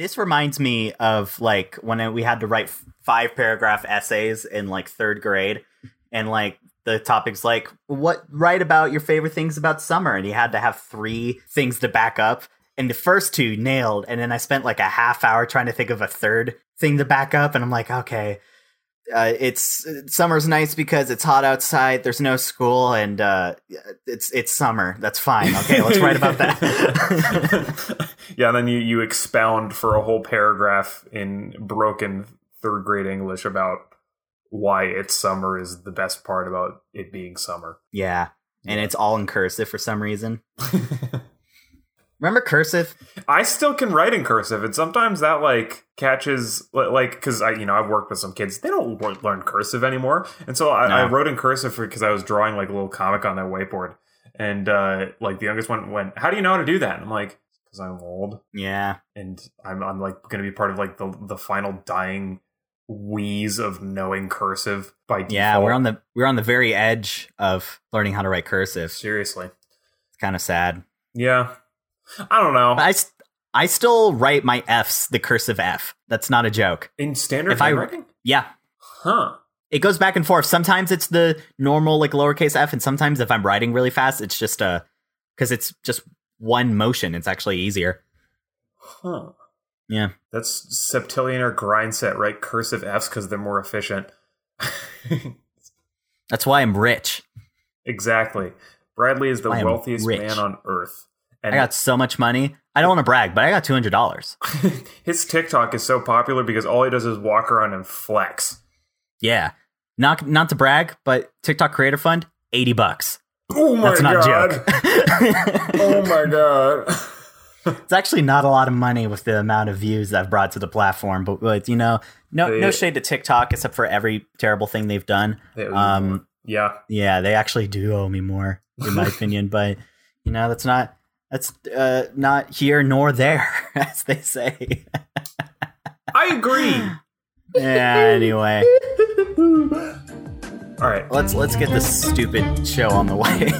This reminds me of like when we had to write five paragraph essays in like third grade, and like the topic's like what write about your favorite things about summer, and you had to have three things to back up. And the first two nailed, and then I spent like a half hour trying to think of a third thing to back up, and I'm like, okay, uh, it's summer's nice because it's hot outside. There's no school, and uh, it's it's summer. That's fine. Okay, let's write about that. yeah, and then you, you expound for a whole paragraph in broken third grade English about why it's summer is the best part about it being summer. yeah, and it's all in cursive for some reason. Remember cursive? I still can write in cursive, and sometimes that like catches like because I you know I've worked with some kids they don't learn cursive anymore, and so I, I wrote in cursive because I was drawing like a little comic on that whiteboard, and uh like the youngest one went, "How do you know how to do that?" And I'm like, "Because I'm old, Yeah, and I'm I'm like going to be part of like the the final dying wheeze of knowing cursive by default." yeah. We're on the we're on the very edge of learning how to write cursive. seriously, It's kind of sad. yeah. I don't know. I I still write my F's the cursive F. That's not a joke. in standard if I- handwriting, Yeah, huh? it goes back and forth. Sometimes it's the normal like lowercase f, and sometimes if I'm writing really fast, it's just a because it's just one motion. It's actually easier. Huh. Yeah. That's septillionaire grind set, right? Cursive Fs because they're more efficient. That's why I'm rich. exactly. Bradley is the wealthiest rich. man on earth. And I got so much money. I don't want to brag, but I got two hundred dollars. his TikTok is so popular because all he does is walk around and flex. Yeah, not not to brag, but TikTok Creator Fund eighty bucks. Oh my That's not a god. joke. oh my god. it's actually not a lot of money with the amount of views I've brought to the platform, but, you know, no They- no shade to TikTok except for every terrible thing they've done. Um, yeah. yeah, they actually do owe me more, in my opinion. But you know, that's not that's uh, not here nor there, as they say. I agree. yeah. Anyway, all right. let's let's get this stupid show on the way.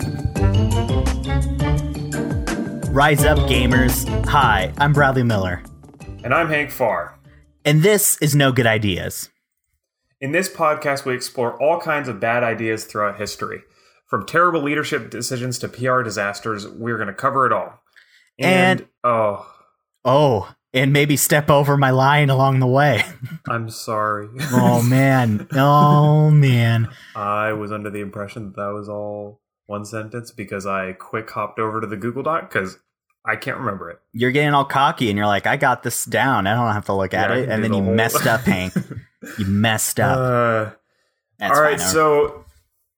Rise up, gamers! Hi, I'm Bradley Miller, And I'm Hank Farr. and this is No Good Ideas. In this podcast, we explore all kinds of bad ideas throughout history. From terrible leadership decisions to PR disasters, we're going to cover it all. And- oh, Oh, and maybe step over my line along the way. I'm sorry. Oh man, oh man. I was under the impression that that was all one sentence because I quick hopped over to the Google Doc because I can't remember it. You're getting all cocky, and you're like, "I got this down. I don't have to look at Yeah, I it." And then the you whole- mest up, Hank. You messed up. Uh, all right, fine. so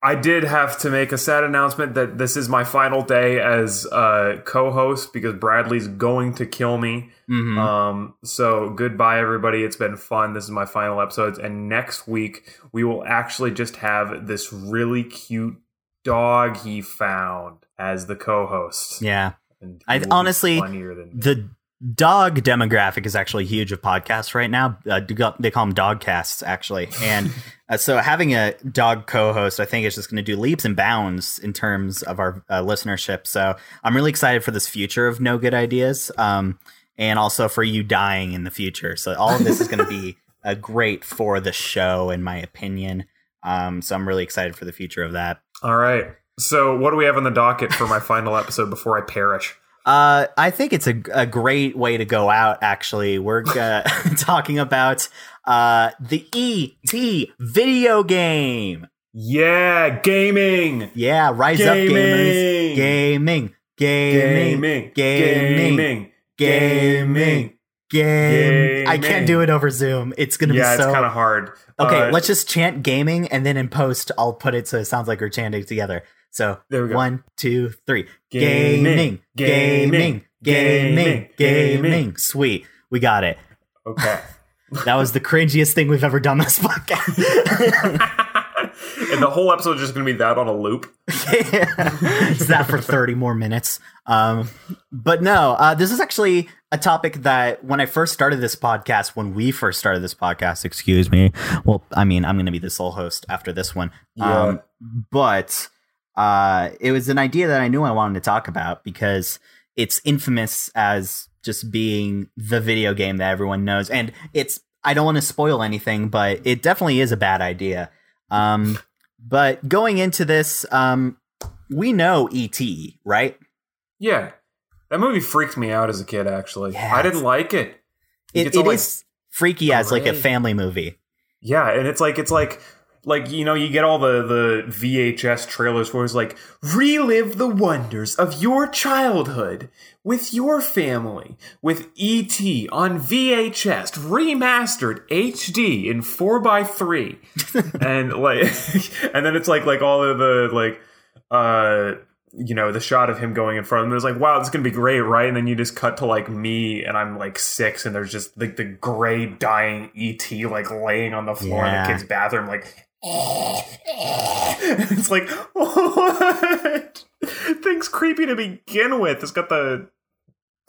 I did have to make a sad announcement that this is my final day as uh, co-host because Bradley's going to kill me. Mhm. Um, so goodbye, everybody. It's been fun. This is my final episodes, and next week we will actually just have this really cute dog he found as the co-host. yeah, And I honestly- funnier than the dog demographic is actually huge of podcasts right now. Uh, they call them dogcasts, actually, and uh, so having a dog co-host, I think, is just going to do leaps and bounds in terms of our uh, listenership. So I'm really excited for this future of no good ideas, um, and also for you dying in the future. So all of this is going to be uh, great for the show, in my opinion. Um, so I'm really excited for the future of that. All right. So what do we have on the docket for my final episode before I perish? Uh, I think it's a, a great way to go out. Actually, we're uh, talking about uh, the ET video game. Yeah, gaming. Yeah, rise up, gamers! Gaming, gaming, Gaming. gaming, gaming, game. I can't do it over Zoom. It's gonna Yeah, be it's kind of hard. okay, Uh, let's just chant gaming, and then in post, I'll put it so it sounds like we're chanting together. So There we go. one, two, three. Gaming, Gaming, gaming, gaming, gaming. Sweet, we got it. Okay. That was the cringiest thing we've ever done this podcast. and the whole episode is just going to be that on a loop. It's that for 30 more minutes. Um, but no, uh, this is actually a topic that when I first started this podcast, when we first started this podcast, excuse me. Well, I mean, I'm going to be the sole host after this one. Um, but uh, it was an idea that I knew I wanted to talk about because it's infamous as just being the video game that everyone knows. And it's I don't want to spoil anything, but it definitely is a bad idea. Um, but going into this, um, we know ET, right? Yeah, that movie freaked me out as a kid. Actually, Yeah, I didn't like it. It, It's it like, is freaky as like a family movie. Yeah, and it's like it's like like you know you get all the the VHS trailers where it's like relive the wonders of your childhood with your family with ET on VHS remastered HD in 4x3 and like and then it's like like all of the like uh you know the shot of him going in front of them it's like wow this is gonna be great right? And then you just cut to like me and i'm like six and there's just like the gray dying et like laying on the floor in the kid's bathroom like it's like what thing's creepy to begin with it's got the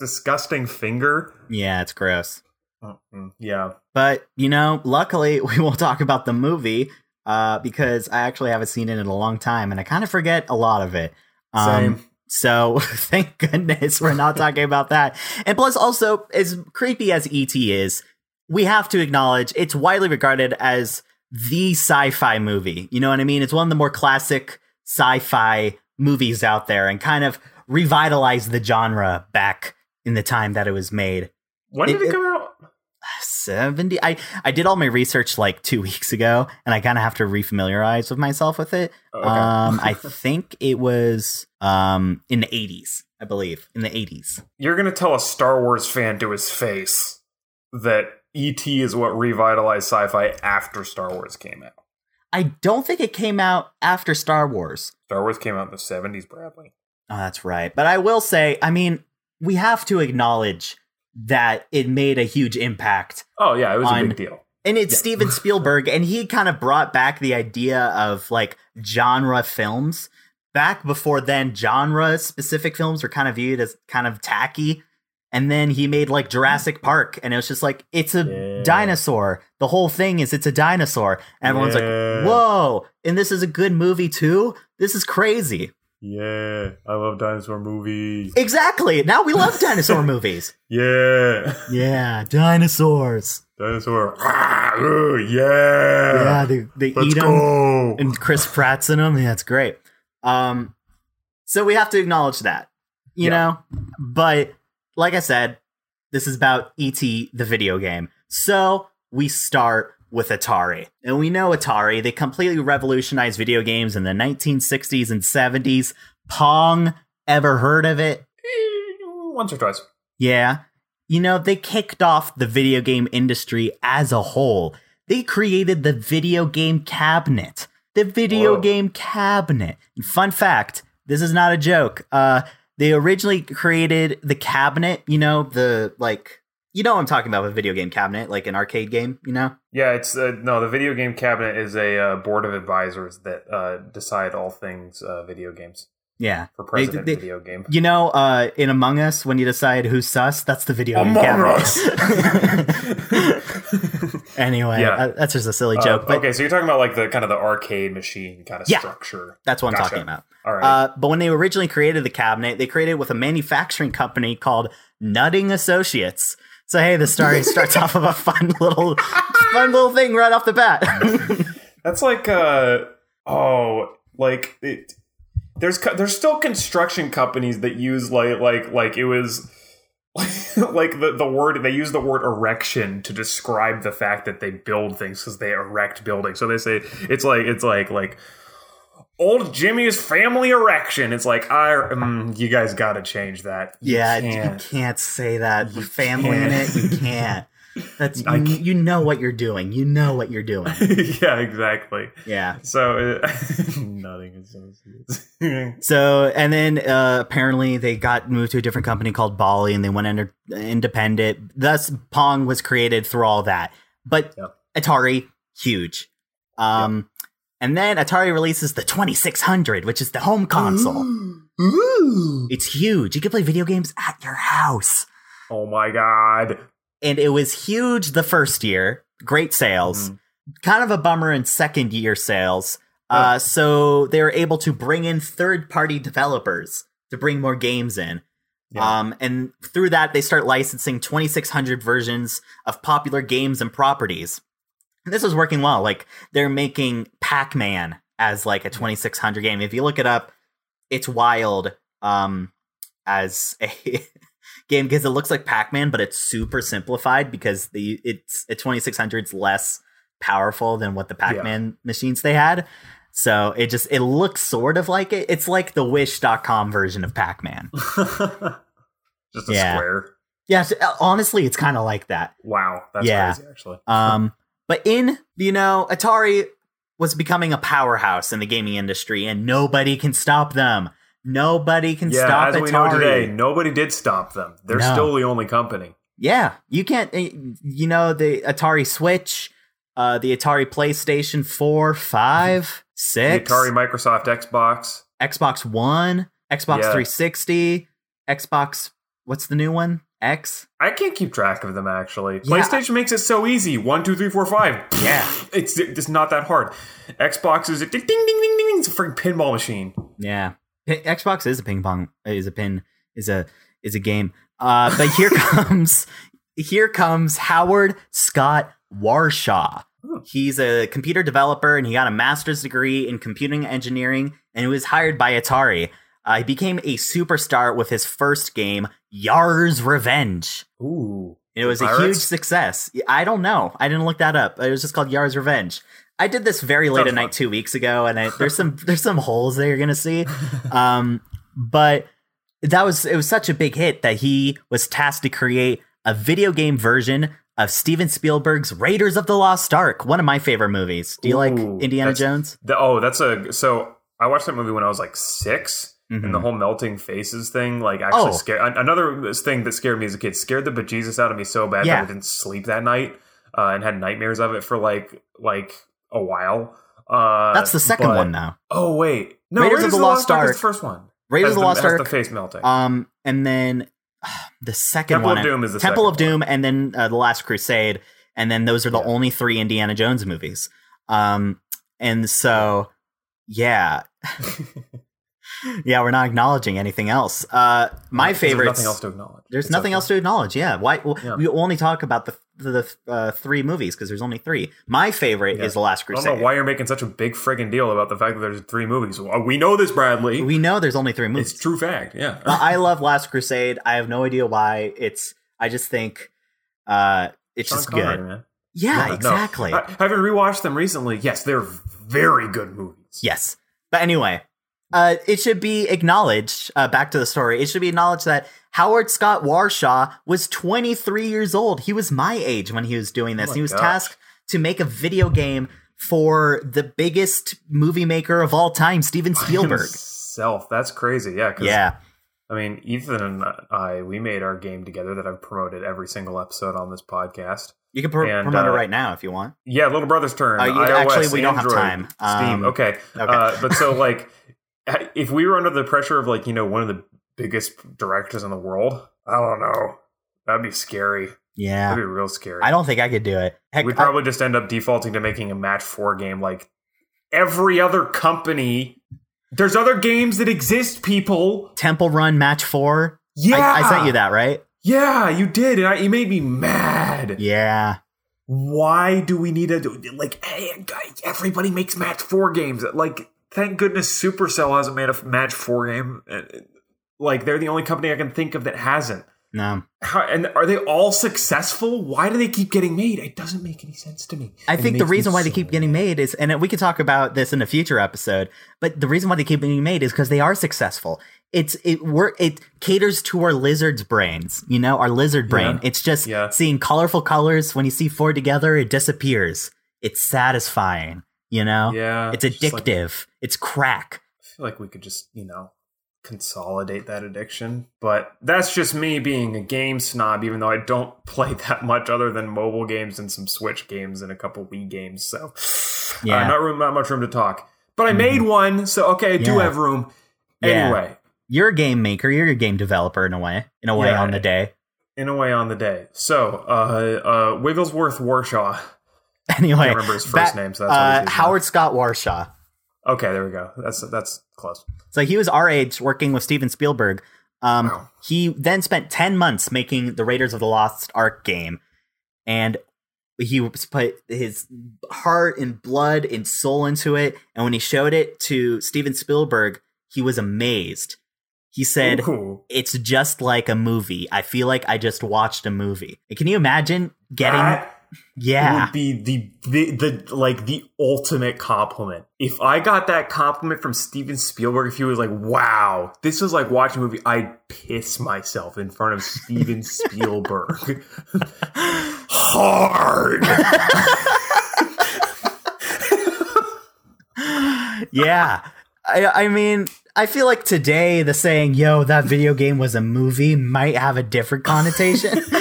disgusting finger Yeah, it's gross. Mm, yeah But you know, luckily we won't talk about the movie uh, because I actually haven't seen it in a long time, and I kind of forget a lot of it. Um, Same. So thank goodness we're not talking about that. And plus, also as creepy as ET is, we have to acknowledge it's widely regarded as the sci-fi movie. You know what I mean? It's one of the more classic sci-fi movies out there, and kind of revitalized the genre back in the time that it was made. when did It- it come out 70 i i did all my research like two weeks ago and i kind of have to refamiliarize with myself with it Oh, Okay. um i think it was um in the 80s i believe in the 80s You're gonna tell a Star Wars fan to his face that ET is what revitalized sci-fi after Star Wars came out. i don't think it came out after star wars Star Wars came out in the '70s, Bradley. oh that's right but i will say i mean we have to acknowledge that it made a huge impact Oh yeah, it was a big deal. And it's Yeah. Steven Spielberg, and he kind of brought back the idea of like genre films. Back before then, genre specific films were kind of viewed as kind of tacky. And then he made like Jurassic Park, and it was just like, it's a Yeah. dinosaur. The whole thing is it's a dinosaur. Everyone's Yeah. like, whoa, and this is a good movie too? This is crazy. Yeah, I love dinosaur movies. Exactly. Now we love dinosaur movies. Yeah, Yeah, dinosaurs. dinosaur. Ah, ooh, yeah. Yeah, they, they Let's eat them. and Chris Pratt's in them. Yeah, it's great. Um, so we have to acknowledge that, you Yeah. know. But like I said, this is about ET, the video game. So we start with Atari, and we know Atari. They completely revolutionized video games in the 1960s and 70s. Pong, ever heard of it? Eh, Once or twice. Yeah. You know, they kicked off the video game industry as a whole. They created the video game cabinet. The video Whoa. game cabinet. And fun fact this is not a joke. Uh, they originally created the cabinet, you know, the like, you know what I'm talking about a video game cabinet, like an arcade game, you know? Yeah, it's uh, no. The video game cabinet is a uh, board of advisors that uh, decide all things uh, video games Yeah. for president they- video game. You know, uh, in Among Us, when you decide who's sus, that's the video game cabinet. Us. anyway, Yeah. uh, that's just a silly Uh, joke. but okay, so you're talking about like the kind of the arcade machine kind of Yeah. structure. That's what I'm Gotcha. talking about. All right. Uh, but when they originally created the cabinet, they created it with a manufacturing company called Nutting Associates. So hey, the story starts off of a fun little, fun little thing right off the bat. That's like uh oh like it, there's there's still construction companies that use like like like it was like the the word they use the word erection to describe the fact that they build things because they erect buildings. So they say it's like it's like like old Jimmy's family erection. It's like I mm, you guys got to change that. You yeah, can't. you can't say that. You family in it, you can't. That's I you, know what you're doing. You know what you're doing. yeah, exactly. Yeah. So uh, nothing associates. So and then uh, apparently they got moved to a different company called Bally, and they went under independent. Thus, Pong was created through all that. But Yep. Atari, huge. Um, and then Atari releases the 2600, which is the home console. It's huge. You can play video games at your house, oh my god. And it was huge the first year. Great sales. Mhm. Kind of a bummer in second year sales. Uh, so they were able to bring in third party developers to bring more games in. Yeah. Um, and through that, they start licensing 2,600 versions of popular games and properties. And this was working well. Like they're making Pac Man as like a 2,600 game. If you look it up, it's wild um, as a game because it looks like Pac Man, but it's super simplified because the it's a 2600 is less powerful than what the Pac Man machines they had. So it just it looks sort of like it. It's like the Wish.com version of Pac Man. Just a Yeah. square. Yes, honestly, it's kind of like that. Wow, that's Yeah. crazy. Actually, Um, but in you know, Atari was becoming a powerhouse in the gaming industry, and nobody can stop them. Nobody can yeah. stop As Atari. we know today, nobody did stop them. They're No. still the only company. Yeah, you can't. eh, You know the Atari Switch, uh, the Atari PlayStation Four, Five, The Atari, Microsoft, Xbox. Xbox One, Xbox Yeah. 360, Xbox. What's the new one? X. I can't keep track of them actually. Yeah. PlayStation makes it so easy. One, two, three, four, five. Yeah. It's it's not that hard. Xbox is a ding ding ding ding ding. It's a freaking pinball machine. Yeah, Xbox is a ping pong. Is a pin. Is a is a game. Uh, but here comes here comes Howard Scott Warshaw. Hmm. He's a computer developer and he got a master's degree in computing engineering and he was hired by Atari. Uh, he became a superstar with his first game, Yars' Revenge. Ooh. It was a huge success. I don't know. I didn't look that up. It was just called Yars' Revenge. I did this very late at night two weeks ago, and I, there's some there's some holes that you're gonna see. Um, but that was it was such a big hit that he was tasked to create a video game version of Steven Spielberg's Raiders of the Lost Ark, one of my favorite movies. Do you like Indiana Jones? The, oh, that's a so I watched that movie when I was like 6 Mhm. and the whole melting faces thing like actually Oh. scared. Another thing that scared me as a kid scared the bejesus out of me so bad Yeah. that I didn't sleep that night uh, and had nightmares of it for like like a while. Uh, That's the second but- one now. Oh wait, no, Raiders of the Lost Ark is the first one. Raiders of the Lost has Ark. the face melting. Um, and then the second Temple one, of Doom is the Temple of Doom, and then uh, the Last Crusade, and then those are the Yeah. only three Indiana Jones movies. Um, and so yeah, yeah, we're not acknowledging anything else. Uh, my favorite. there's. Nothing else to acknowledge. There's nothing okay. else to acknowledge. Yeah, why? Well, Yeah. We only talk about the the uh, three movies because there's only three. My favorite Yeah. is the Last I don't Crusade. know why you're making such a big friggin' deal about the fact that there's three movies. We know this, Bradley. We know there's only three movies. it's true fact. Yeah. Well, I love Last Crusade. I have no idea why. It's I just think uh it's Sean just Connery, good. man. Yeah, no. exactly. I, having rewatched them recently, yes, they're very good movies. yes. But anyway, uh it should be acknowledged, uh back to the story. It should be acknowledged that Howard Scott Warshaw was 23 years old. He was my age when he was doing this. Oh he was gosh. tasked to make a video game for the biggest movie maker of all time, Steven Spielberg. Himself. That's crazy. Yeah. yeah. I mean, Ethan and I, we made our game together that I've promoted every single episode on this podcast. You can pro- And, promote it uh, right now if you want. Yeah, Little Brother's turn. Uh, you- iOS, actually, we don't have time. Steam. Um, okay. okay. Uh, but so like, if we were under the pressure of like you know one of the biggest directors in the world, I don't know. That'd be scary. Yeah. That'd be real scary. I don't think I could do it. Heck, We'd I- probably just end up defaulting to making a match four game like every other company. There's other games that exist, people. Temple Run Match 4. Yeah, I, I sent you that, right? Yeah, you did, and I, you made me mad. Yeah. Why do we need to do like? Hey, everybody makes match four games. Like, thank goodness Supercell hasn't made a match four game. Like, they're the only company I can think of that hasn't. No. How, and are they all successful? Why do they keep getting made? It doesn't make any sense to me. I it think the reason why they keep getting made is, and we can talk about this in a future episode, but the reason why they keep getting made is because they are successful. It's it work it caters to our lizard's brains, you know, our lizard brain. Yeah. It's just Yeah. seeing colorful colors. When you see four together, it disappears. It's satisfying, you know. Yeah, It's just like- addictive. it's crack. I feel like we could just, you know, consolidate that addiction. But that's just me being a game snob, even though I don't play that much other than mobile games and some Switch games and a couple Wii games. So, Yeah. uh, not room, not much room to talk. But I made one, so okay, I do Yeah. have room. Yeah. Anyway, You're a game maker. You're a game developer in a way. In a way, Yeah. on the day. in a way, on the day. So, uh, uh, Wigglesworth Warshaw. Anyway, Can't remember his first ba- name, so that's uh. Howard Scott Warshaw. Okay, there we go. That's that's close. So he was our age, working with Steven Spielberg. Um, Wow. He then spent 10 months making the Raiders of the Lost Ark game. And he put his heart and blood and soul into it. And when he showed it to Steven Spielberg, he was amazed. He said, Ooh. It's just like a movie. I feel like I just watched a movie. And Can you imagine getting. That yeah. would be the, the the like the ultimate compliment. If I got that compliment from Steven Spielberg, if he was like, "Wow, this was like watching a movie," I'd piss myself in front of Steven Spielberg. Hard. yeah. I, I mean, I feel like today the saying, yo, that video game was a movie might have a different connotation.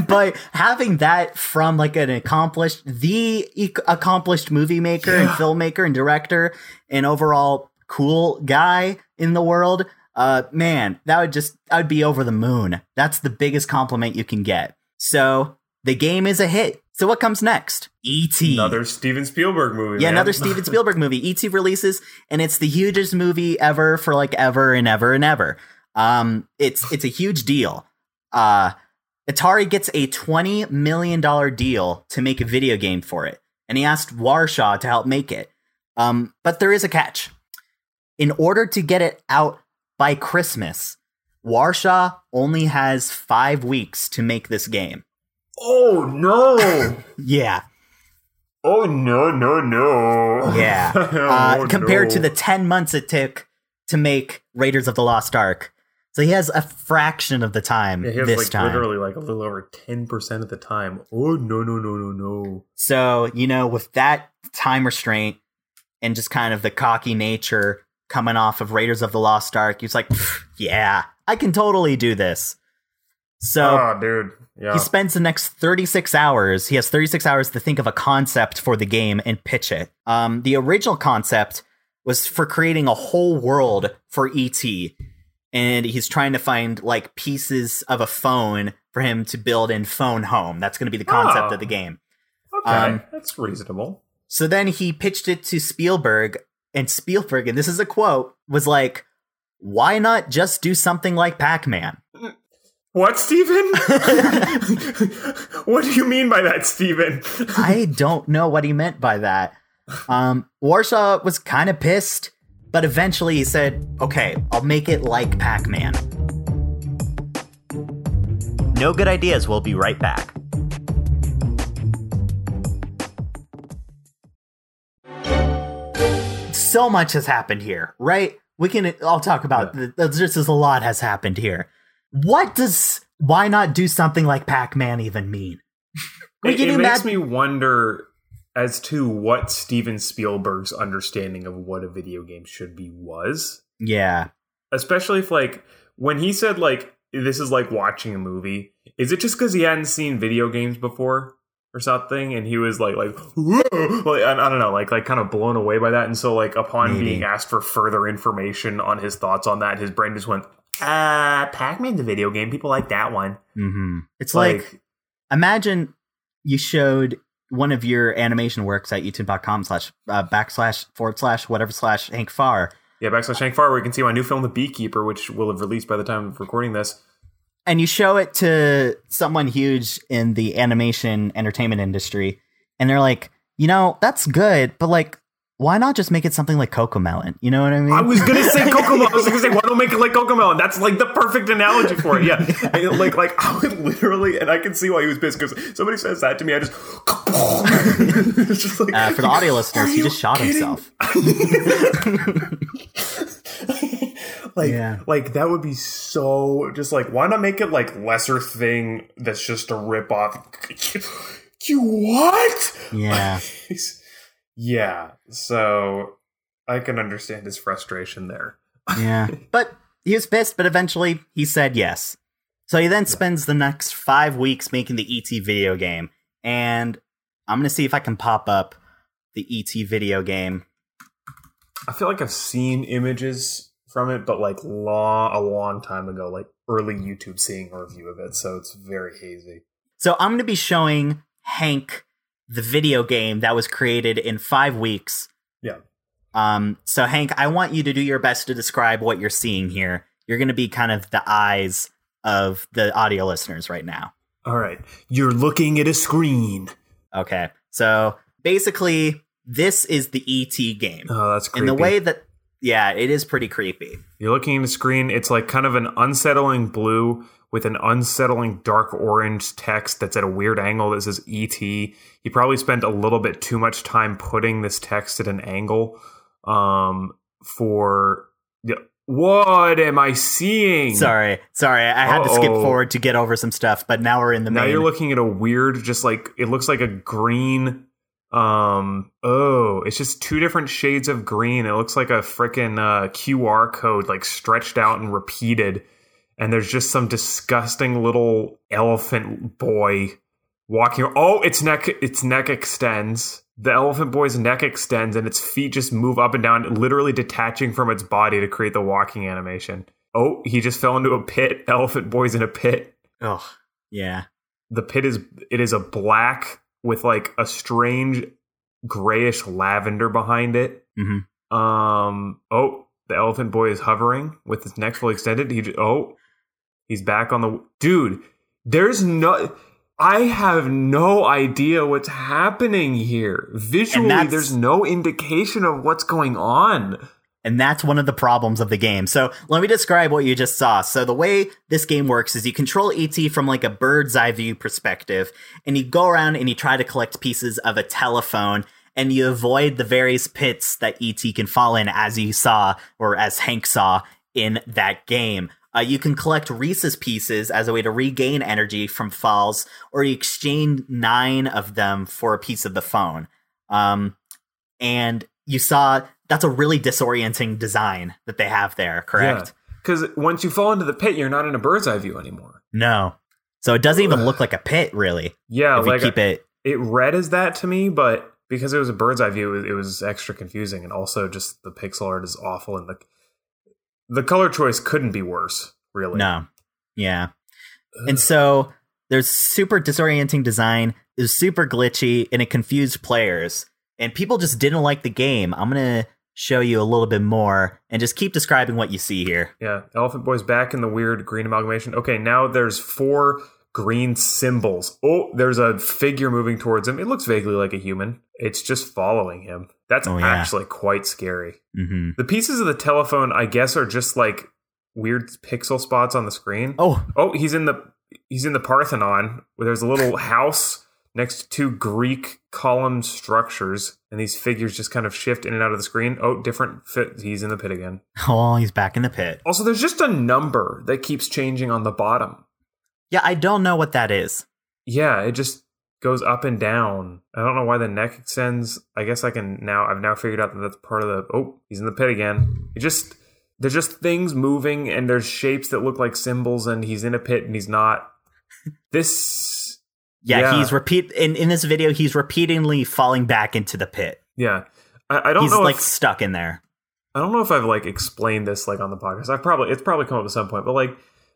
but having that from like an accomplished, the e- accomplished movie maker and filmmaker and director and overall cool guy in the world, uh, man, that would just, I would be over the moon. That's the biggest compliment you can get. So the game is a hit. So what comes next? E.T. Another Steven Spielberg movie. Yeah, man. another Steven Spielberg movie. ET releases, and it's the hugest movie ever for like ever and ever and ever. Um, it's it's a huge deal. Uh, Atari gets a twenty million dollar deal to make a video game for it, and he asked Warshaw to help make it. Um, but there is a catch. In order to get it out by Christmas, Warshaw only has five weeks to make this game. Oh no! Yeah, Oh no! No! No! Yeah. uh, Oh, compared to the 10 months it took to make Raiders of the Lost Ark. So he has a fraction of the time Yeah, he has this like time. literally like a little over ten percent of the time. Oh no! No! No! No! No! So, you know, with that time restraint and just kind of the cocky nature coming off of Raiders of the Lost Ark, he's like, yeah, I can totally do this. So oh, dude. Yeah. he spends the next 36 hours. He has 36 hours to think of a concept for the game and pitch it. Um, the original concept was for creating a whole world for ET. And he's trying to find like pieces of a phone for him to build in Phone Home. That's going to be the concept Oh. of the game. okay, um, that's reasonable. So then he pitched it to Spielberg, and Spielberg, and this is a quote, was like, why not just do something like Pac Man? What, Steven? what do you mean by that, Steven? I don't know what he meant by that. Um, Warshaw was kind of pissed, but eventually he said, okay, I'll make it like Pac Man. No good ideas. We'll be right back. So much has happened here, right? We can all talk about the, the, just as a lot has happened here. What does why not do something like Pac Man even mean? it it you makes me wonder as to what Steven Spielberg's understanding of what a video game should be was. Yeah. Especially if, like, when he said, like, this is like watching a movie, is it just because he hadn't seen video games before? Or something, and he was like, like, like I, I don't know, like, like kind of blown away by that. And so, like, upon Maybe. being asked for further information on his thoughts on that, his brain just went, "Uh, Pac-Man's a video game. People like that one." hmm It's like, imagine you showed one of your animation works at youtube.com slash uh, backslash forward slash whatever slash Hank Farr. Yeah, backslash Hank Farr, where you can see my new film, The Beekeeper, which will have released by the time of recording this. And you show it to someone huge in the animation entertainment industry, and they're like, you know, that's good, but like, why not just make it something like CoComelon? You know what I mean? I was gonna say Coco Melon. I was gonna say, why don't make it like CoComelon? That's like the perfect analogy for it. Yeah, And, like, like I would literally, and I can see why he was pissed because somebody says that to me. I just, just like, uh, for the audio listeners, he just shot kidding?" himself. like Yeah. like that would be so just like why not make it like lesser thing that's just a rip off you what Yeah. Yeah so i can understand his frustration there Yeah. but he was pissed, but eventually he said yes. So he then spends the next five weeks making the ET video game. And I'm going to see if I can pop up the ET video game. i feel like i've seen images from it but like long a long time ago like early youtube seeing a review of it so it's very hazy So I'm going to be showing Hank the video game that was created in five weeks. Yeah. Um, so Hank, I want you to do your best to describe what you're seeing here. you're going to be kind of the eyes of the audio listeners right now. All right. You're looking at a screen. Okay. So basically, this is the ET game. Oh, that's creepy. In the way that, yeah, it is pretty creepy. You're looking at a screen. It's like kind of an unsettling blue with an unsettling dark orange text that's at a weird angle that says ET. He probably spent a little bit too much time putting this text at an angle um, for. What am I seeing? Sorry, sorry. I had to skip forward to get over some stuff, but now we're in the middle. now main. you're looking at a weird, just like it looks like a green. Um. Oh, it's just two different shades of green. It looks like a freaking uh, QR code, like stretched out and repeated. And there's just some disgusting little elephant boy walking. Oh, its neck, its neck extends. The elephant boy's neck extends, and its feet just move up and down, literally detaching from its body to create the walking animation. Oh, he just fell into a pit. Elephant boy's in a pit oh, yeah. the pit is it is a black with like a strange grayish lavender behind it. hmm Um oh, the elephant boy is hovering with his neck fully extended. He oh, he's back on the dude. There's no I have no idea what's happening here. Visually, there's no indication of what's going on. And that's one of the problems of the game. So let me describe what you just saw. So the way this game works is you control ET from like a bird's eye view perspective, and you go around and you try to collect pieces of a telephone, and you avoid the various pits that ET can fall in, as you saw or as Hank saw in that game. Uh, you can collect Reese's pieces as a way to regain energy from falls, or you exchange nine of them for a piece of the phone. Um, and you saw that's a really disorienting design that they have there, correct? Because once you fall into the pit, you're not in a bird's eye view anymore. No. So it doesn't even look like a pit, really. Yeah, if like keep it. it read as that to me, but because it was a bird's eye view, it, it was extra confusing, and also just the pixel art is awful, and the the color choice couldn't be worse. Really, No. Yeah. And so there's super disorienting design, it was super glitchy, and it confused players. And people just didn't like the game. I'm to show you a little bit more and just keep describing what you see here. Yeah, Elephant Boy's back in the weird green amalgamation. Okay, now there's four green symbols. Oh, there's a figure moving towards him. It looks vaguely like a human. It's just following him. That's Oh, yeah. actually quite scary. hmm The pieces of the telephone, I guess, are just like weird pixel spots on the screen. Oh, Oh, he's in the he's in the Parthenon where there's a little house next to two Greek column structures, and these figures just kind of shift in and out of the screen. Oh, different fit. He's in the pit again. oh, he's back in the pit. Also, there's just a number that keeps changing on the bottom. Yeah, I don't know what that is. Yeah, it just goes up and down. I don't know why the neck extends. I guess I can now. I've now figured out that that's part of the. Oh, he's in the pit again. It just there's just things moving, and there's shapes that look like symbols, and he's in a pit, and he's not. This Yeah, Yeah. he's repeat in in this video. He's repeatedly falling back into the pit. Yeah, I, I don't He's know. like if, stuck in there. I don't know if I've like explained this like on the podcast. I've probably it's probably come up at some point, but like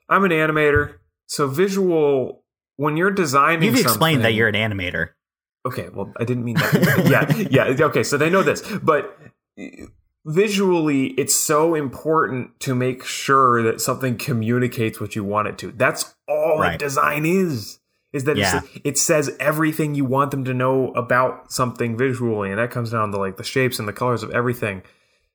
I'm an animator, so visual. When you're designing, You've explained that you're an animator. Okay, well, I didn't mean that. yeah, yeah. Okay, so they know this, but visually, it's so important to make sure that something communicates what you want it to. That's all Right. that design is. Is that Yeah. it says everything you want them to know about something visually, and that comes down to like the shapes and the colors of everything.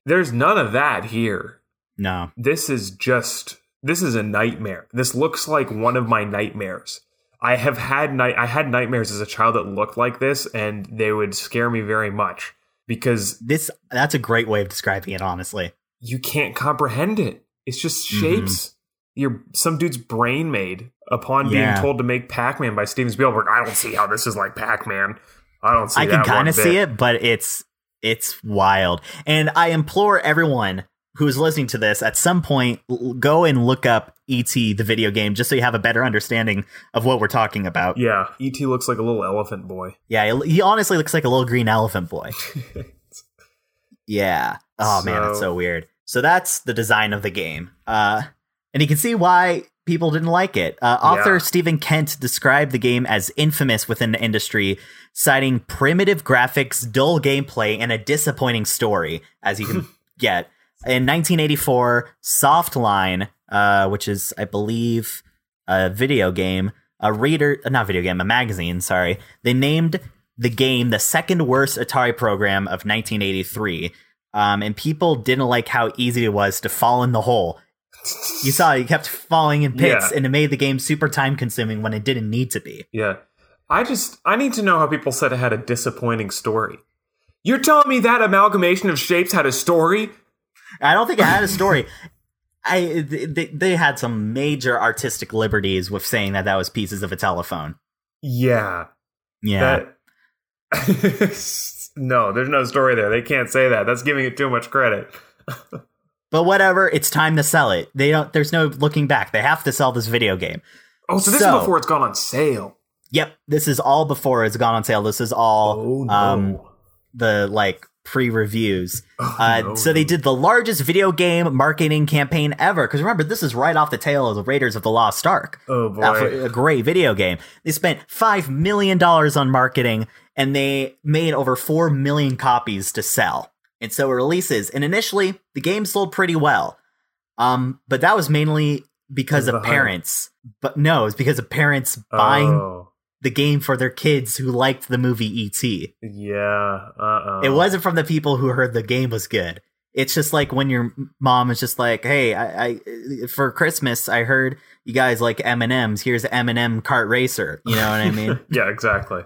There's none of that here. No. This is just this is a nightmare. This looks like one of my nightmares. I have had night I had nightmares as a child that looked like this and they would scare me very much because This that's a great way of describing it, honestly. you can't comprehend it. It's just Mhm. shapes your some dude's brain made upon being told to make Pac-Man by Steven Spielberg. I don't see how this is like Pac-Man. I don't see I can kind of see it, but it's it's wild. And I implore everyone who's listening to this at some point l- go and look up ET the video game just so you have a better understanding of what we're talking about. Yeah, ET looks like a little elephant boy. Yeah, he- honestly looks like a little green elephant boy. Yeah. Oh man, that's So- so weird. So that's the design of the game. Uh and you can see why people didn't like it. Uh, author Yeah. Steven Kent described the game as infamous within the industry, citing primitive graphics, dull gameplay, and a disappointing story, as you can get. In 1984, Softline, uh, which is, I believe, a video game, a reader, not video game, a magazine, sorry, they named the game the second worst Atari program of 1983. Um, and people didn't like how easy it was to fall in the hole. You saw you kept falling in pits, Yeah. and it made the game super time consuming when it didn't need to be. Yeah. I just I need to know how people said it had a disappointing story. You're telling me that amalgamation of shapes had a story? I don't think it had a story. I they, they had some major artistic liberties with saying that that was pieces of a telephone. Yeah. Yeah, That No, there's no story there. They can't say that. That's giving it too much credit. but whatever. It's time to sell it. They don't. There's no looking back. They have to sell this video game. Oh, so this So- is before it's gone on sale. Yep, this is all before it's gone on sale. This is all Oh no. um the like pre-reviews. Oh, Uh, no, so they did the largest video game marketing campaign ever. Because remember, this is right off the tail of the Raiders of the Lost Ark. Oh boy. A great video game. They spent five million dollars on marketing, and they made over four million copies to sell. And so it releases, and initially the game sold pretty well, um, but that was mainly because Of the hype. parents. But no, it's because of parents buying Oh, the game for their kids who liked the movie E.T. yeah. Uh-uh. It wasn't from the people who heard the game was good. It's just like when your mom is just like, "Hey, I, I for Christmas I heard you guys like M and M's. Here's M and M Kart Racer." You know what I mean? yeah, exactly.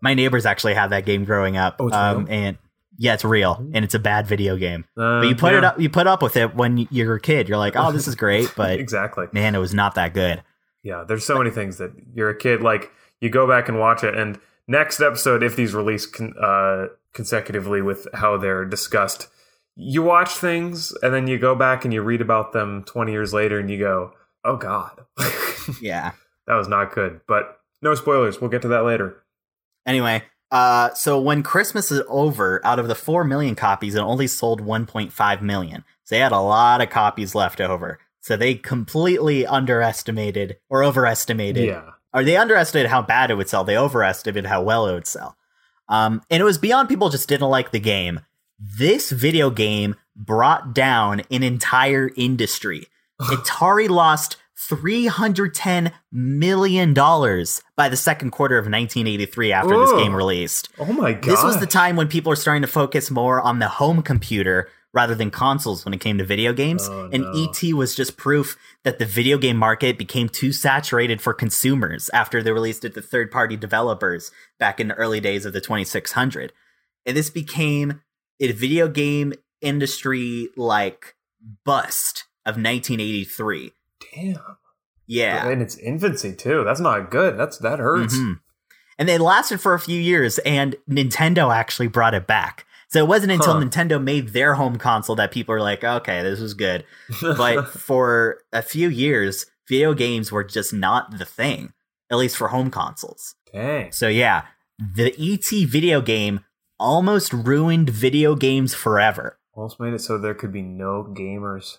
My neighbors actually had that game growing up, Oh, it's um, real? and yeah, it's real, and it's a bad video game. Uh, But you put it up, you put up with it when you're a kid. You're like, "Oh, this is great," but Exactly. man, it was not that good. Yeah, there's so many things that you're a kid like you go back and watch it and next episode if these release con- uh, consecutively with how they're discussed you watch things and then you go back and you read about them 20 years later and you go oh god Yeah. that was not good but no spoilers we'll get to that later Anyway, uh, so when Christmas is over, out of the 4 million copies, it only sold 1.5 million. So they had a lot of copies left over. So they completely underestimated or overestimated, yeah or they underestimated how bad it would sell. They overestimated how well it would sell. Um, and it was beyond people just didn't like the game. This video game brought down an entire industry. Atari lost $310 million by the second quarter of 1983 after this game released. oh my god This was the time when people were starting to focus more on the home computer rather than consoles when it came to video games. Oh, and no. ET was just proof that the video game market became too saturated for consumers after they released it to third party developers back in the early days of the 2600. And this became a video game industry like bust of 1983. damn Yeah. in its infancy too that's not good that's that hurts Mhm. And they lasted for a few years, and Nintendo actually brought it back. So it wasn't until Huh. Nintendo made their home console that people were like, okay, this was good. But for a few years, video games were just not the thing, at least for home consoles. Okay. So yeah, the ET video game almost ruined video games forever. almost made it so there could be no gamers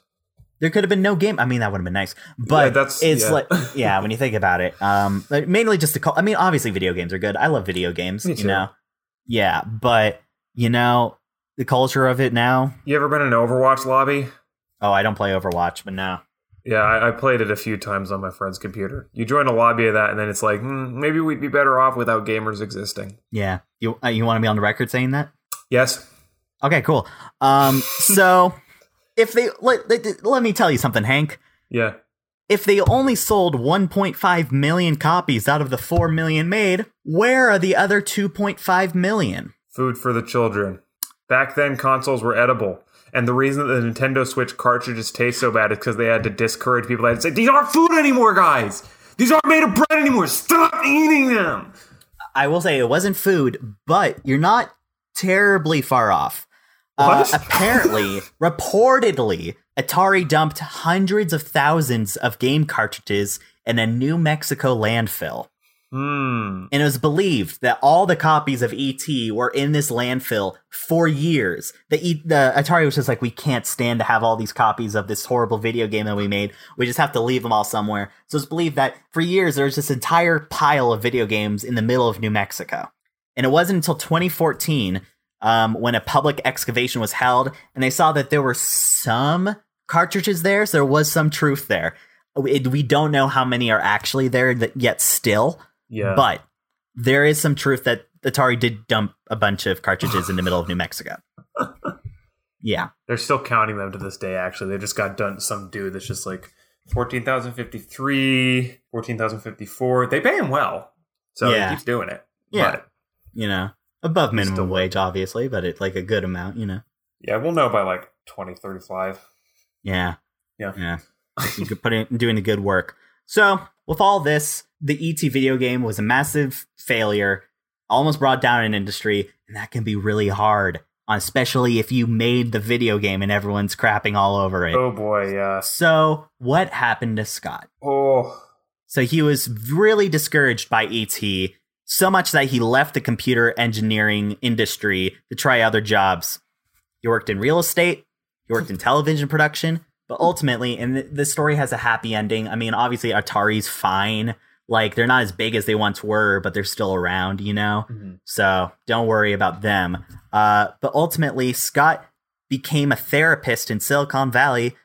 There could have been no game. I mean, that would have been nice, but that's- it's yeah. like, yeah, when you think about it, um, mainly just to call. I mean, obviously, video games are good. I love video games. Me You know, yeah, but you know, the culture of it now. you ever been in an overwatch lobby Oh, I don't play Overwatch, but no. Yeah, I, I played it a few times on my friend's computer. You join a lobby of that, and then it's like, hmm, maybe we'd be better off without gamers existing. Yeah, you uh, you want to be on the record saying that? Yes. Okay, cool. Um, so if they let, let let me tell you something, Hank. Yeah. If they only sold 1.5 million copies out of the 4 million made, where are the other 2.5 million? Food for the children. Back then, consoles were edible. And the reason that the Nintendo Switch cartridges taste so bad is because they had to discourage people that say, These aren't food anymore, guys! These aren't made of bread anymore! Stop eating them! I will say it wasn't food, but you're not terribly far off. Uh, apparently, reportedly, Atari dumped hundreds of thousands of game cartridges in a New Mexico landfill. Hmm. And it was believed that all the copies of ET were in this landfill for years. The, e- the Atari was just like, we can't stand to have all these copies of this horrible video game that we made. We just have to leave them all somewhere. So it's believed that for years there was this entire pile of video games in the middle of New Mexico. And it wasn't until 2014 um, when a public excavation was held, and they saw that there were some cartridges there. So there was some truth there. We don't know how many are actually there yet still, Yeah. but there is some truth that Atari did dump a bunch of cartridges in the middle of New Mexico. Yeah. They're still counting them to this day, actually. They just got done some dude that's just like 14,053, 14,054. They pay him well. So Yeah. he keeps doing it. Yeah. But, You know, above minimum Still- wage, obviously, but it's like a good amount, you know. yeah, we'll know by like 2035. Yeah. Yeah. Yeah. you could put in doing the good work. So, with all this, the ET video game was a massive failure, almost brought down an industry, and that can be really hard, especially if you made the video game and everyone's crapping all over it. Oh boy, yeah. So, what happened to Scott? Oh, So he was really discouraged by ET, so much that he left the computer engineering industry to try other jobs. He worked in real estate, he worked in television production, but ultimately, and th- the story has a happy ending. I mean, obviously, Atari's fine. Like, they're not as big as they once were, but they're still around, you know? So don't worry about them. Uh, but ultimately, Scott became a therapist in Silicon Valley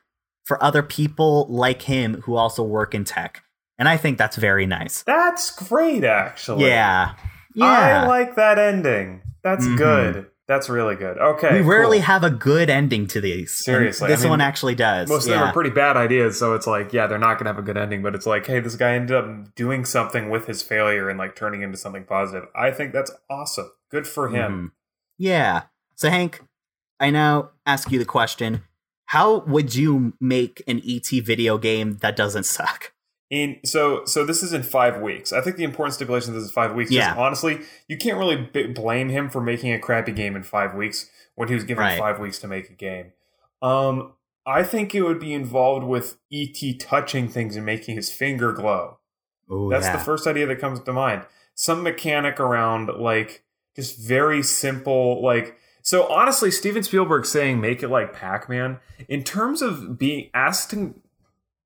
for other people like him who also work in tech. And I think that's very nice. that's great, actually. Yeah. I like that ending. That's Mhm. good. That's really good. Okay. we rarely cool. have a good ending to these. Seriously, I This mean, one actually does. Most of them are pretty bad ideas, so it's like, yeah, they're not gonna have a good ending, but it's like, hey, this guy ended up doing something with his failure and like turning into something positive. I think that's awesome. Good for him. Mhm. Yeah. So Hank, I now ask you the question: How would you make an ET video game that doesn't suck? In so so this is in five weeks. I think the important stipulation this is five weeks. Yeah. Honestly, you can't really b- blame him for making a crappy game in five weeks when he was given Right. five weeks to make a game. Um, I think it would be involved with ET touching things and making his finger glow. Ooh, That's yeah. the first idea that comes to mind. Some mechanic around like just very simple like so honestly Steven Spielberg saying make it like Pac-Man in terms of being asked to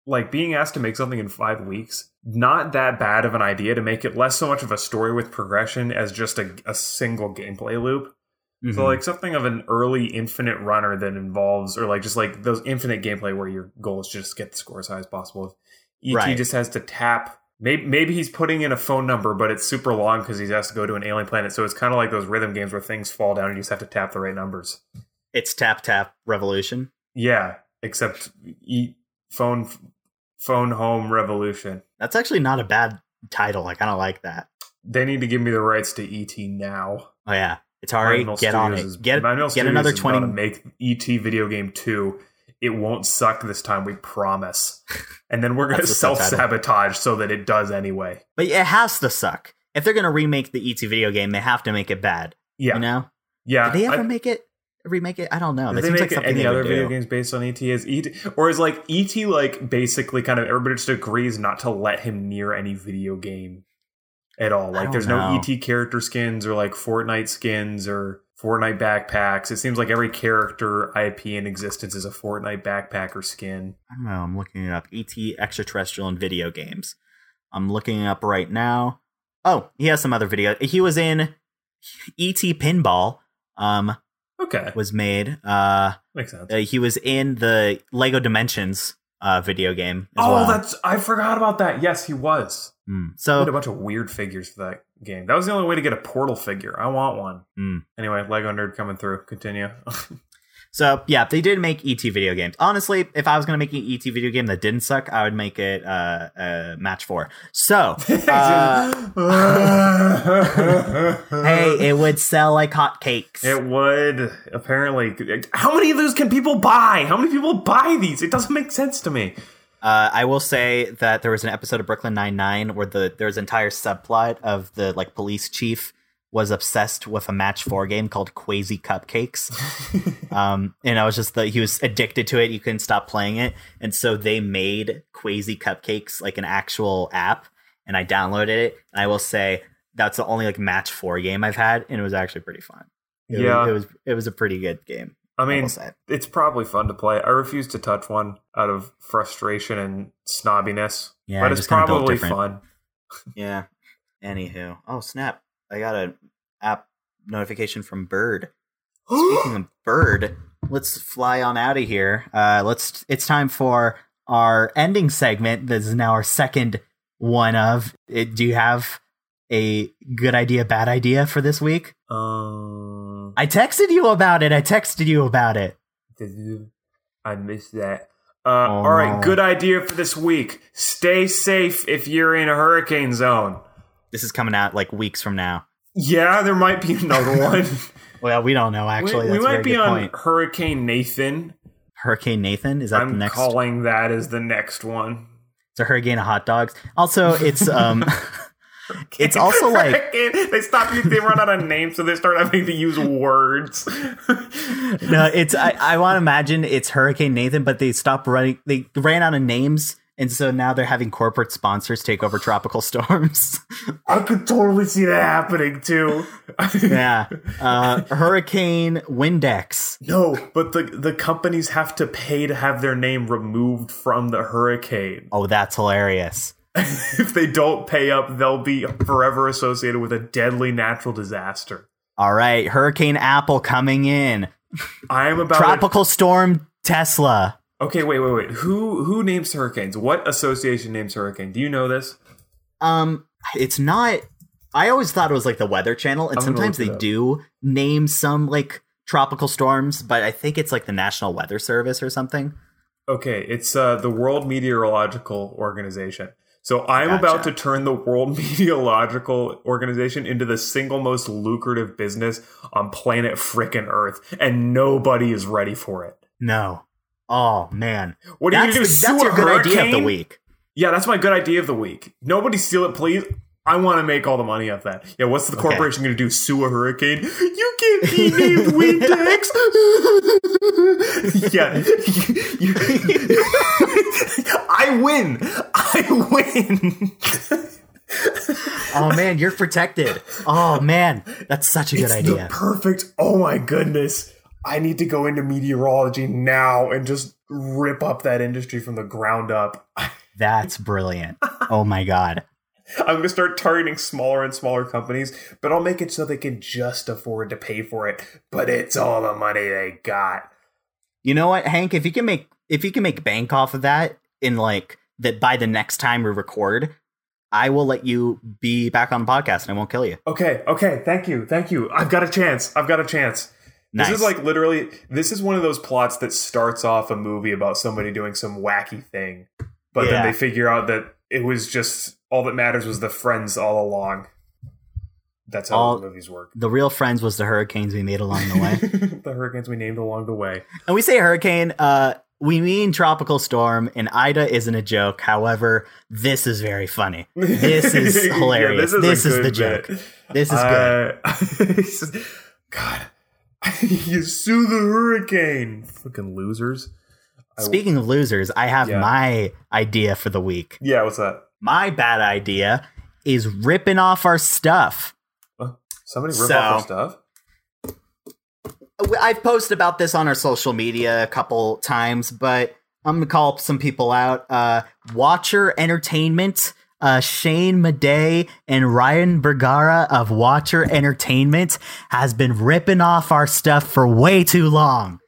like being asked to make something in 5 weeks not that bad of an idea to make it less so much of a story with progression as just a, a single gameplay loop. So Mhm. like something of an early infinite runner that involves or like just like those infinite gameplay where your goal is just get the score as high as possible. ET Right. just has to tap. Maybe, maybe he's putting in a phone number, but it's super long because he has to go to an alien planet. So it's kind of like those rhythm games where things fall down and you just have to tap the right numbers. it's tap tap revolution. Yeah, except e- phone phone home revolution. That's actually not a bad title. I kind of like that. They need to give me the rights to ET now. Oh yeah, Atari, Manual get on it. Studios is- get get Studios another twenty. make ET video game two. It won't suck this time, we promise. And then we're going to That's self sabotage so that it does anyway. But it has to suck. If they're gonna remake the ET video game, they have to make it bad. Yeah, You know? yeah. Did they ever I- make it? Remake it? I don't know. Did That they make like any other video do. games based on ET? Is ET or is like ET like basically kind of everybody just agrees not to let him near any video game at all? Like there's know. no ET character skins or like Fortnite skins or Fortnite backpacks. It seems like every character IP in existence is a Fortnite backpack or skin. I don't know. I'm looking it up. ET extraterrestrial and video games. I'm looking it up right now. Oh, he has some other video. He was in ET Pinball. Um, Okay, was made. Uh, makes sense. uh, he was in the Lego Dimensions uh video game oh, well. that's I forgot about that. Yes, he was. Mm. So a bunch of weird figures for that game. That was the only way to get a portal figure. I want one. Mm. Anyway, Lego nerd coming through. Continue. So yeah, they did make ET video games. Honestly, if I was gonna make an ET video game that didn't suck, I would make it uh, uh match four. So uh, it would sell like hotcakes. It would apparently. How many of those can people buy? How many people buy these? It doesn't make sense to me. Uh, I will say that there was an episode of Brooklyn Nine Nine where the there's an entire subplot of the like police chief was obsessed with a match four game called Kwazy Cupcakes. um, and I was just the he was addicted to it. You couldn't stop playing it, and so they made Kwazy Cupcakes like an actual app, and I downloaded it. And I will say that's the only like match four game I've had, and it was actually pretty fun. It Yeah. was, it was it was a pretty good game. I mean, it's probably fun to play. I refuse to touch one out of frustration and snobbiness, Yeah, but it's just kinda built probably fun. Yeah. Anywho, oh snap! I got an app notification from Bird. speaking of bird, let's fly on out of here. Uh, let's. It's time for our ending segment. This is now our second one of. It, do you have a good idea, bad idea for this week? Um, I texted you about it. I texted you about it. I missed that. Uh, Oh, all right, no. good idea for this week. Stay safe if you're in a hurricane zone. This is coming out like weeks from now. Yeah, there might be another one. Well, we don't know actually. we, we might be on point. Hurricane Nathan. Hurricane Nathan is that the next I'm next? calling that as the next one. It's a hurricane of hot dogs. Also, it's um, it's also like they stop you. They run out of names, so they start having to use words. no, it's I, I want to imagine it's Hurricane Nathan, but they stopped running. They ran out of names, and so now they're having corporate sponsors take over tropical storms. I could totally see that happening too. yeah, uh, Hurricane Windex. No, but the the companies have to pay to have their name removed from the hurricane. Oh, that's hilarious. if they don't pay up, they'll be forever associated with a deadly natural disaster. All right, Hurricane Apple coming in. I am about Tropical Storm Tesla. Okay, wait, wait, wait. Who who names hurricanes? What association names hurricane? Do you know this? Um, it's not. I always thought it was like the Weather Channel, and I'm sometimes they do name some like tropical storms, but I think it's like the National Weather Service or something. Okay, it's uh, the World Meteorological Organization. So I'm Gotcha. about to turn the World Meteorological Organization into the single most lucrative business on planet frickin' Earth, and nobody is ready for it. No. Oh man, What are you do? the- that's a your good idea of the week. Yeah, that's my good idea of the week. Nobody steal it, please. I want to make all the money off that. Yeah, what's the Okay. corporation going to do? Sue a hurricane? You can't be named Windex. yeah, you- you- I win. I win. Oh man, you're protected. Oh man, that's such a good it's idea. perfect. Oh my goodness. I need to go into meteorology now and just rip up that industry from the ground up. That's brilliant. Oh my god. I'm going to start targeting smaller and smaller companies, but I'll make it so they can just afford to pay for it. But it's all the money they got. You know what, Hank? If you can make if you can make bank off of that in like that by the next time we record, I will let you be back on the podcast and I won't kill you. Okay, okay, thank you, thank you. I've got a chance. I've got a chance. Nice. This is like literally, this is one of those plots that starts off a movie about somebody doing some wacky thing, but Yeah. then they figure out that it was just all that matters was the friends all along. That's how All- movies work. the real friends was the hurricanes we made along the way. the hurricanes we named along the way. and we say hurricane, uh, we mean tropical storm, and Ida isn't a joke. However, this is very funny. This is Yeah, hilarious. a this is good the joke. This is good. Uh, God, you sue the hurricane, fucking losers. Speaking of losers, I have Yeah. my idea for the week. yeah, what's that? My bad idea is ripping off our stuff. Somebody rip So- off our stuff? I've posted about this on our social media a couple times, but I'm gonna call some people out. Uh, Watcher Entertainment, uh, Shane Madej and Ryan Bergara of Watcher Entertainment has been ripping off our stuff for way too long.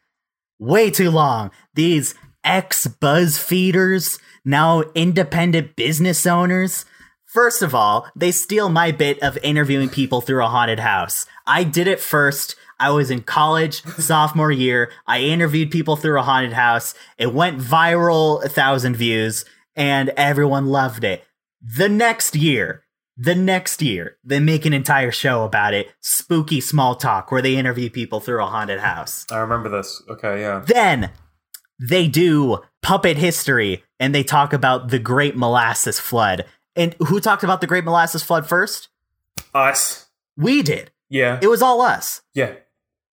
Way too long. These ex BuzzFeeders, now independent business owners. First of all, they steal my bit of interviewing people through a haunted house. I did it first. I was in college, sophomore year. I interviewed people through a haunted house. It went viral, a thousand views, and everyone loved it. The next year, the next year, they make an entire show about it. Spooky small talk, where they interview people through a haunted house. I remember this. Okay, yeah. Then they do puppet history and they talk about the Great Molasses Flood. And who talked about the Great Molasses Flood first? Us. We did. Yeah. It was all us. yeah.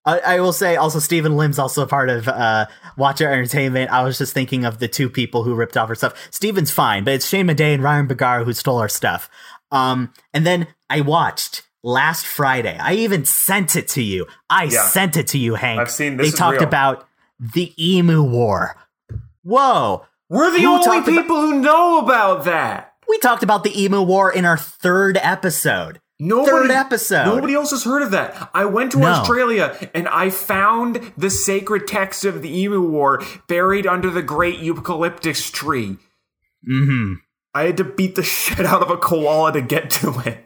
I, I will say also Stephen Lim's also part of uh, Watcher Entertainment. I was just thinking of the two people who ripped off our stuff. Stephen's fine, but it's Shane Madej and Ryan Bergara who stole our stuff. Um, and then I watched last Friday. I even sent it to you. I Yeah. sent it to you, Hank. I've seen this They talked real. about the Emu War. Whoa. We're the Who only talked about- people who know about that. We talked about the Emu War in our third episode. Nobody, Third episode. Nobody else has heard of that. I went to No. Australia and I found the sacred text of the Emu War buried under the great eucalyptus tree. Mm-hmm. I had to beat the shit out of a koala to get to it.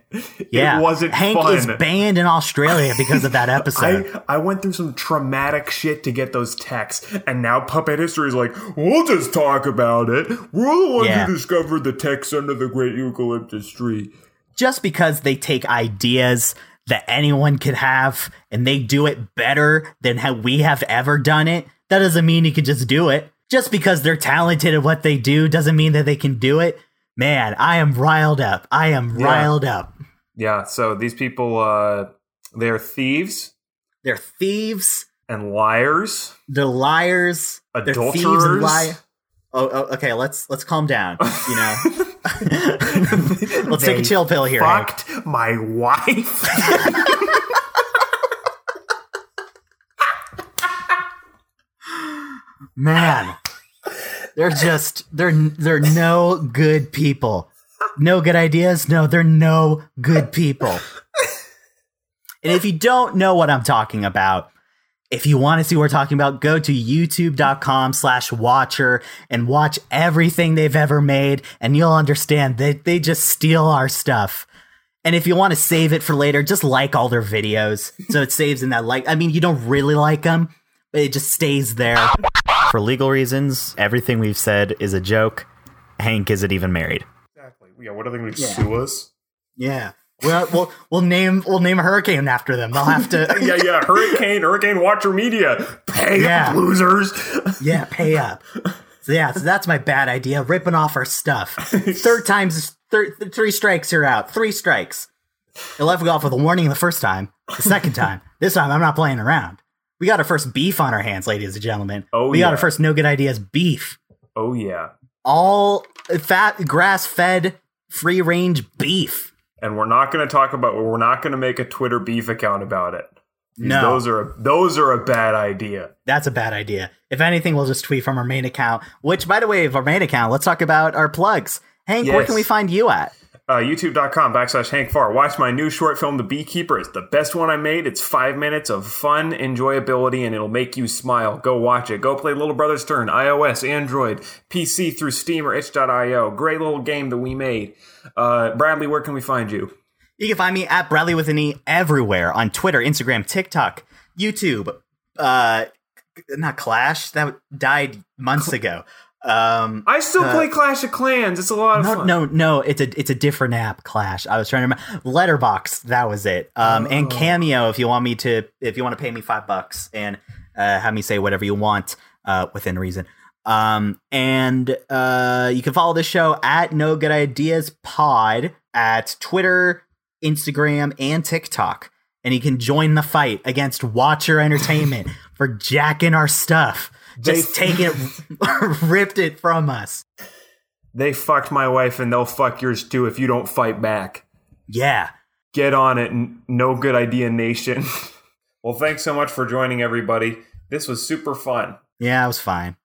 Yeah. It wasn't Hank fun. is banned in Australia because of that episode. I, I went through some traumatic shit to get those texts, and now Puppet History is like, we'll just talk about it. We're the ones Yeah. who discovered the text under the great eucalyptus tree. just because they take ideas that anyone could have and they do it better than how we have ever done it, that doesn't mean you can just do it. Just because they're talented at what they do doesn't mean that they can do it. Man, I am riled up. I am Yeah. riled up. Yeah, so these people, uh, they're thieves They're thieves. and liars, They're liars. They're thieves and adulterers. lie. Oh, oh, okay. Let's let's calm down. You know, let's take a chill pill here. Hank. Fucked my wife. Man, they're just they're they're no good people. No good ideas. No, they're no good people. And if you don't know what I'm talking about, if you want to see what we're talking about, go to youtube.com slash watcher and watch everything they've ever made, and you'll understand that they just steal our stuff. And if you want to save it for later, just like all their videos. So it saves in that like. I mean, you don't really like them, but it just stays there. For legal reasons, everything we've said is a joke. Hank isn't even married. exactly. Yeah, what are they going to Yeah. sue us? Yeah. We'll, we'll we'll name we'll name a hurricane after them. They'll have to yeah, yeah. Hurricane, Hurricane Watcher Media. Pay Yeah. up, losers. yeah pay up. So yeah, so that's my bad idea. Ripping off our stuff. Third times, thir- three strikes, you're out. Three strikes. I left off with a warning the first time. The second time, this time I'm not playing around. We got our first beef on our hands, ladies and gentlemen. Oh, we got our first no good ideas beef. Oh yeah. All fat, grass fed, free range beef. And we're not going to talk about. We're not going to make a Twitter beef account about it. No. those are those are a bad idea. That's a bad idea. If anything, we'll just tweet from our main account. Which, by the way, of our main account, let's talk about our plugs. Hank, where can we find you at? Uh, YouTube.com backslash Hank Farr. Watch my new short film, The Beekeeper. It's the best one I made. It's five minutes of fun enjoyability, and it'll make you smile. Go watch it. Go play Little Brother's Turn. iOS, Android, PC through Steam or itch.io. Great little game that we made. Uh, Bradley, where can we find you? You can find me at Bradley with an E everywhere on Twitter, Instagram, TikTok, YouTube. Uh, not Clash. That died months ago. Um, I still Uh, play Clash of Clans. It's a lot of no, fun. no, no. It's a it's a different app. Clash. I was trying to remember. Letterboxd. That was it. Um, and Oh. Cameo. If you want me to, if you want to pay me five bucks and uh, have me say whatever you want uh, within reason. Um, and uh, you can follow the show at No Good Ideas Pod at Twitter, Instagram, and TikTok. And you can join the fight against Watcher Entertainment for jacking our stuff. Just They- take it, ripped it from us. They fucked my wife, and they'll fuck yours too if you don't fight back. Yeah. Get on it, no good idea nation. well, thanks so much for joining, everybody. This was super fun. Yeah, it was fine.